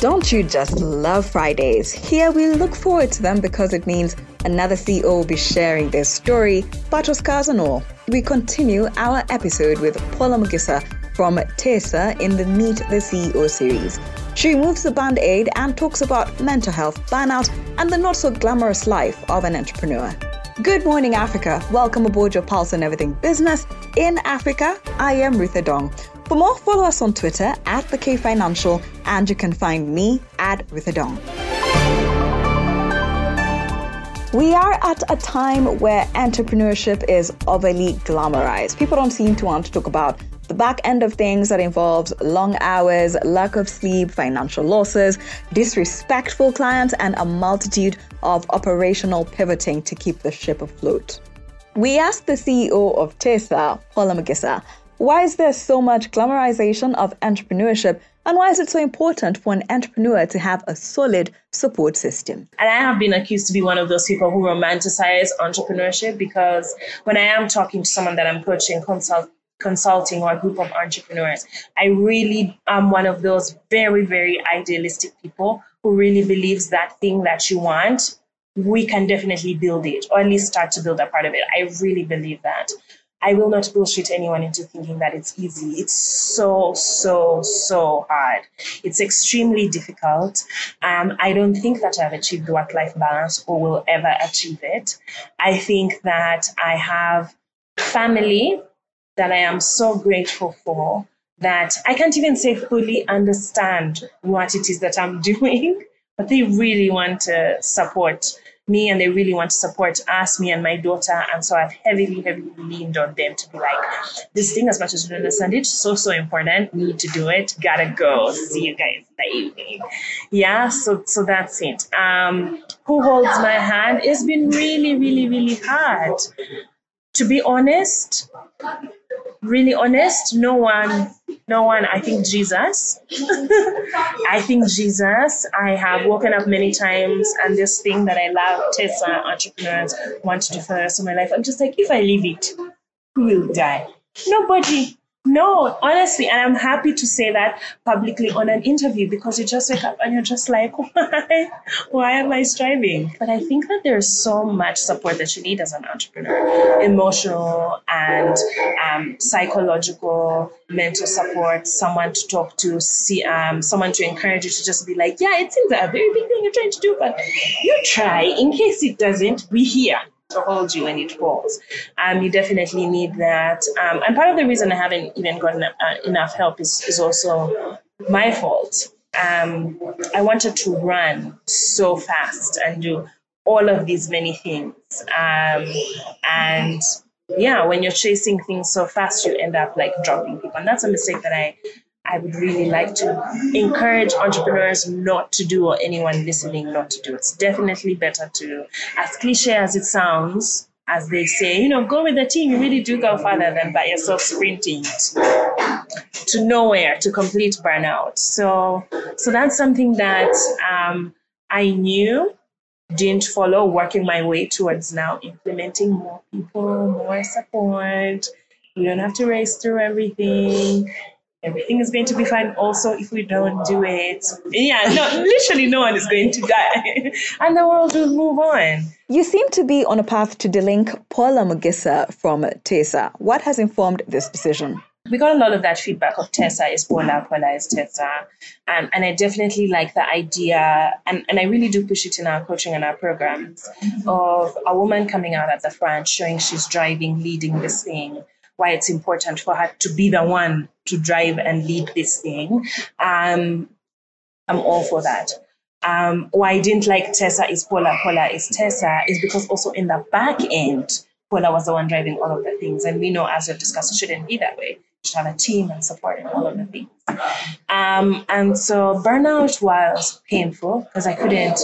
Don't you just love Fridays? Here we look forward to them because it means another CEO will be sharing their story, battles, scars and all. We continue our episode with Paula Mugisa from TESA in the Meet the CEO series. She removes the band aid and talks about mental health, burnout, and the not so glamorous life of an entrepreneur. Good morning, Africa. Welcome aboard your Pulse and Everything Business. In Africa, I am Ruth Adong. For more, follow us on Twitter at the K Financial, and you can find me at Ruth Adong. We are at a time where entrepreneurship is overly glamorized. People don't seem to want to talk about the back end of things that involves long hours, lack of sleep, financial losses, disrespectful clients, and a multitude of operational pivoting to keep the ship afloat. We asked the CEO of TESA, Paula Mugisa, why is there so much glamorization of entrepreneurship and why is it so important for an entrepreneur to have a solid support system? And I have been accused to be one of those people who romanticize entrepreneurship because when I am talking to someone that I'm coaching, consult, consulting or a group of entrepreneurs. I really am one of those very, very idealistic people who really believes that thing that you want, we can definitely build it, or at least start to build a part of it. I really believe that. I will not bullshit anyone into thinking that it's easy. It's so, so, so hard. It's extremely difficult. Um, I don't think that I've achieved work life balance or will ever achieve it. I think that I have family that I am so grateful for that I can't even say fully understand what it is that I'm doing, but they really want to support me and they really want to support us, me and my daughter. And so I've heavily, heavily leaned on them to be like, this thing, as much as you understand it, so, so important, need to do it, gotta go. See you guys in the evening. Yeah, so so that's it. Um, who holds my hand? It's been really, really, really hard. To be honest, really honest, no one, no one. I think Jesus. I think Jesus. I have woken up many times, and this thing that I love, TESA entrepreneurs want to do for the rest of my life. I'm just like, if I leave it, who will die? Nobody. No, honestly, and I'm happy to say that publicly on an interview because you just wake up and you're just like, why? Why am I striving? But I think that there's so much support that you need as an entrepreneur emotional and um, psychological, mental support, someone to talk to, see, um, someone to encourage you to just be like, yeah, it seems like a very big thing you're trying to do, but you try. In case it doesn't, we here to hold you when it falls. Um, you definitely need that. Um, and part of the reason I haven't even gotten uh, enough help is, is also my fault. Um, I wanted to run so fast and do all of these many things. Um, and yeah, when you're chasing things so fast, you end up like dropping people. And that's a mistake that I I would really like to encourage entrepreneurs not to do or anyone listening not to do. It's definitely better to, as cliche as it sounds, as they say, you know, go with the team. You really do go farther than by yourself sprinting to nowhere to complete burnout. So, so that's something that um, I knew didn't follow, working my way towards now implementing more people, more support. You don't have to race through everything everything is going to be fine. Also if we don't do it yeah no literally no one is going to die. And the world will move on. You seem to be on a path to delink paula mugisa from tesa what has informed this decision? We got a lot of that feedback of TESA is Paula, Paula is TESA. Um, and I definitely like the idea, and, and I really do push it in our coaching and our programs, of a woman coming out at the front, showing she's driving, leading this thing, why it's important for her to be the one to drive and lead this thing. Um, I'm all for that. Um, why I didn't like TESA is Paula, Paula is TESA is because also in the back end, Paula was the one driving all of the things. And we know, as we've discussed, it shouldn't be that way. You should have a team and support and all of the things. Um, and so burnout was painful because I couldn't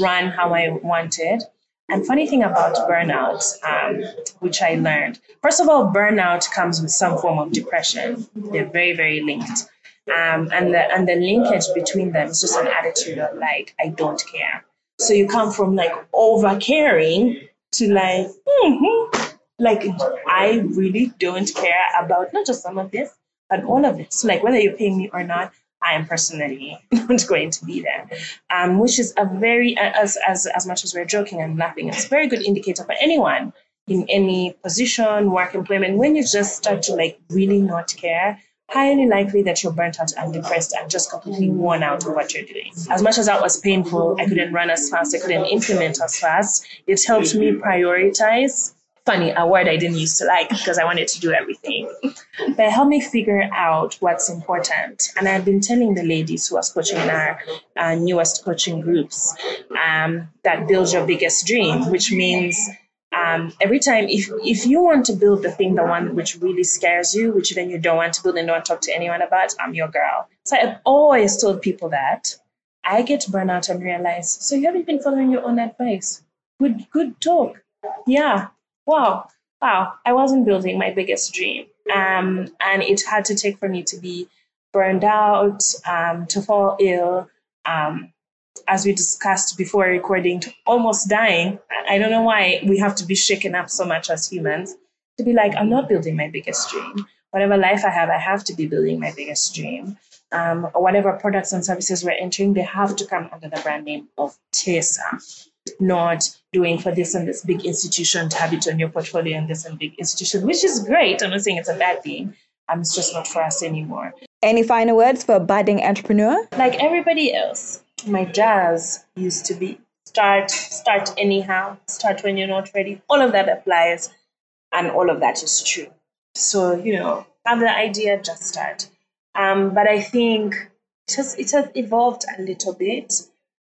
run how I wanted. And funny thing about burnout, um, which I learned, first of all, burnout comes with some form of depression. They're very, very linked. Um, and the and the linkage between them is just an attitude of like I don't care. So you come from like over caring to like mm-hmm, like I really don't care about not just some of this, but all of. So like whether you're paying me or not, I am personally not going to be there, um, which is a very as as as much as we're joking and laughing, it's a very good indicator for anyone in any position, work employment. When you just start to like really not care, highly likely that you're burnt out and depressed and just completely worn out of what you're doing. As much as that was painful, I couldn't run as fast, I couldn't implement as fast. It helped me prioritize. Funny, a word I didn't used to like because I wanted to do everything. But it helped me figure out what's important. And I've been telling the ladies who are coaching in our uh, newest coaching groups um, that build your biggest dream, which means um, every time if if you want to build the thing the one which really scares you which then you don't want to build and don't talk to anyone about i'm your girl. So i've always told people that. I get burnout and realize so you haven't been following your own advice. Good good talk. Yeah wow wow i wasn't building my biggest dream um, and it had to take for me to be burned out um, to fall ill um, as we discussed before recording, to almost dying. I don't know why we have to be shaken up so much as humans to be like, I'm not building my biggest dream. Whatever life I have, I have to be building my biggest dream. Um, or whatever products and services we're entering, they have to come under the brand name of TESA, not doing for this and this big institution to have it on your portfolio and this and big institution, which is great. I'm not saying it's a bad thing. Um, it's just not for us anymore. Any final words for a budding entrepreneur? Like everybody else, my jazz used to be start start anyhow start when you're not ready all of that applies and all of that is true so you know have the idea just start um, but i think it has, it has evolved a little bit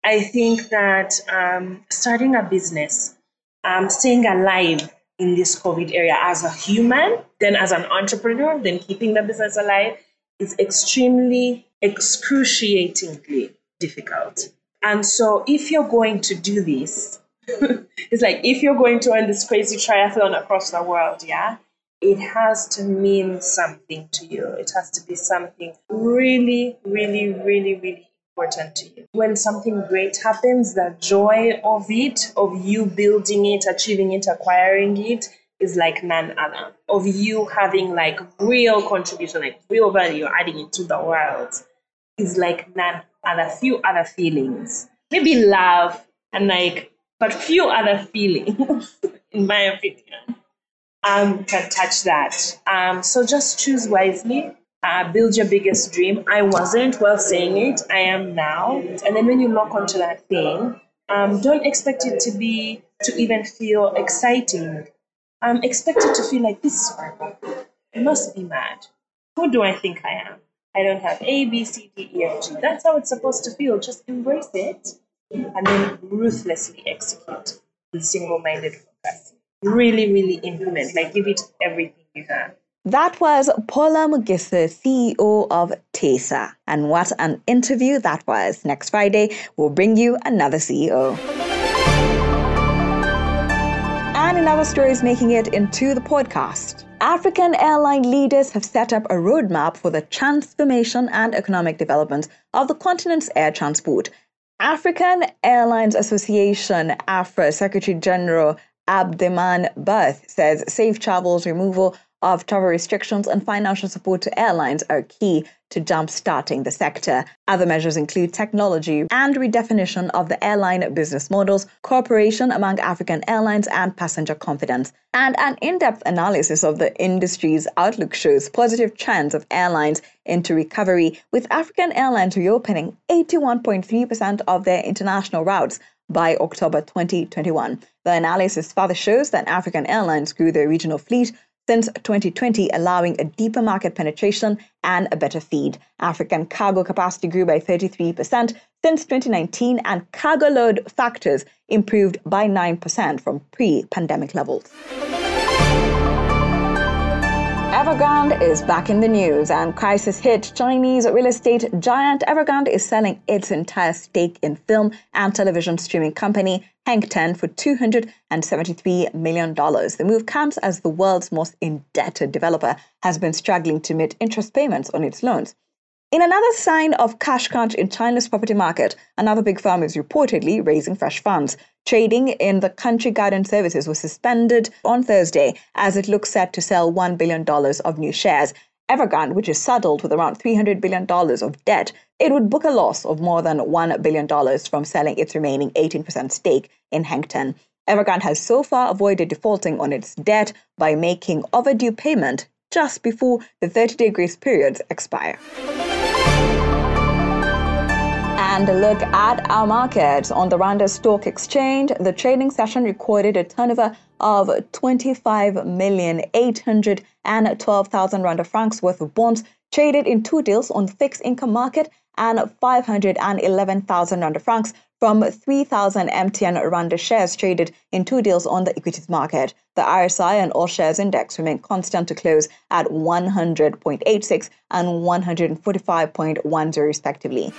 i think that um, starting a business um, staying alive in this covid area as a human then as an entrepreneur then keeping the business alive is extremely excruciatingly difficult. And so if you're going to do this, it's like if you're going to run this crazy triathlon across the world, yeah, it has to mean something to you. It has to be something really, really, really, really important to you. When something great happens, the joy of it, of you building it, achieving it, acquiring it, is like none other. Of you having like real contribution, like real value, adding it to the world, is like none other. few other feelings. Maybe love and like, but few other feelings, in my opinion, um, can touch that. Um, so just choose wisely. Uh, build your biggest dream. I wasn't while saying it. I am now. And then when you lock onto that thing, um, don't expect it to be to even feel exciting. Um, expect it to feel like this is work. I must be mad. Who do I think I am? I don't have A, B, C, D, E, F, G. That's how it's supposed to feel. Just embrace it and then ruthlessly execute with single minded focus. Really, really implement, like give it everything you have. That was Paula Mugisa, CEO of TESA. And what an interview that was. Next Friday, we'll bring you another CEO. And another story is making it into the podcast. African airline leaders have set up a roadmap for the transformation and economic development of the continent's air transport. African Airlines Association AFRAA Secretary General Abderahmane Berthé says safe travels removal of travel restrictions and financial support to airlines are key to jump-starting the sector. Other measures include technology and redefinition of the airline business models, cooperation among African airlines, and passenger confidence. And an in-depth analysis of the industry's outlook shows positive trends of airlines into recovery, with African airlines reopening 81.3% of their international routes by October 2021. The analysis further shows that African airlines grew their regional fleet since 2020, allowing a deeper market penetration and a better feed. African cargo capacity grew by 33% since 2019, and cargo load factors improved by 9% from pre pandemic levels. Evergrande is back in the news and crisis hit Chinese real estate giant Evergrande is selling its entire stake in film and television streaming company HengTen for $273 million. The move comes as the world's most indebted developer has been struggling to meet interest payments on its loans. In another sign of cash crunch in China's property market, another big firm is reportedly raising fresh funds. Trading in the Country Garden Services was suspended on Thursday as it looks set to sell $1 billion of new shares. Evergrande, which is saddled with around $300 billion of debt, it would book a loss of more than $1 billion from selling its remaining 18% stake in HengTen. Evergrande has so far avoided defaulting on its debt by making overdue payment just before the 30 day grace periods expire. And a look at our markets on the Rwanda Stock Exchange. The trading session recorded a turnover of 25,812,000 Rwanda francs worth of bonds traded in two deals on the fixed income market and 511,000 Rwanda francs from 3,000 MTN Rwanda shares traded in two deals on the equities market. The RSI and all shares index remain constant to close at 100.86 and 145.10 respectively.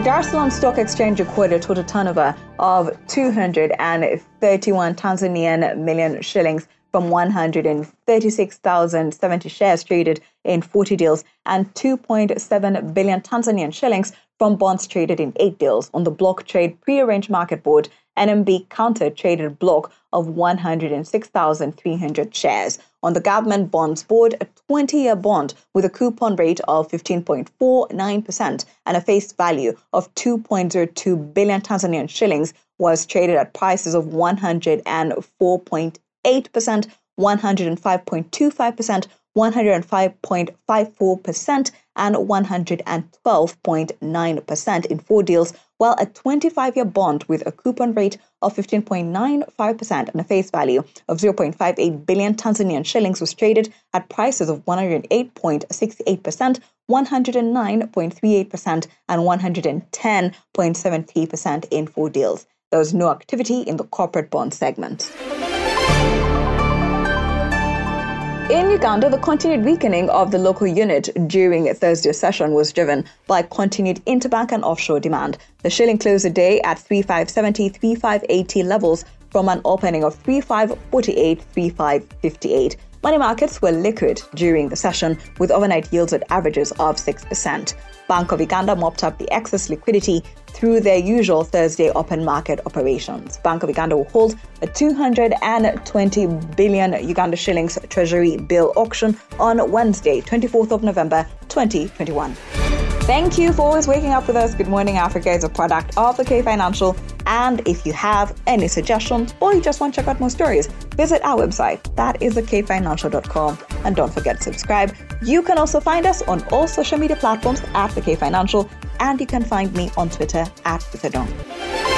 The Dar es Salaam Stock Exchange recorded a total turnover of 231 Tanzanian million shillings from 136,070 shares traded in 40 deals and 2.7 billion Tanzanian shillings from bonds traded in eight deals on the block trade pre-arranged market board NMB counter traded block of 106,300 shares. On the government bonds board, a 20 year bond with a coupon rate of 15.49% and a face value of 2.02 billion Tanzanian shillings was traded at prices of 104.8%, 105.25%, 105.54%, and 112.9% in four deals, while a 25 year bond with a coupon rate of 15.95% and a face value of 0.58 billion Tanzanian shillings was traded at prices of 108.68%, 109.38%, and 110.70% in four deals. There was no activity in the corporate bond segment. In Uganda, the continued weakening of the local unit during Thursday's session was driven by continued interbank and offshore demand. The shilling closed the day at 3570, 3580 levels from an opening of 3548, 3558. Money markets were liquid during the session with overnight yields at averages of 6%. Bank of Uganda mopped up the excess liquidity through their usual Thursday open market operations. Bank of Uganda will hold a 220 billion Uganda shillings treasury bill auction on Wednesday, 24th of November 2021. Thank you for always waking up with us. Good Morning Africa is a product of the K Financial. And if you have any suggestions or you just want to check out more stories, visit our website. That is thekfinancial.com. And don't forget to subscribe. You can also find us on all social media platforms at the K Financial. And you can find me on Twitter at Bitadong.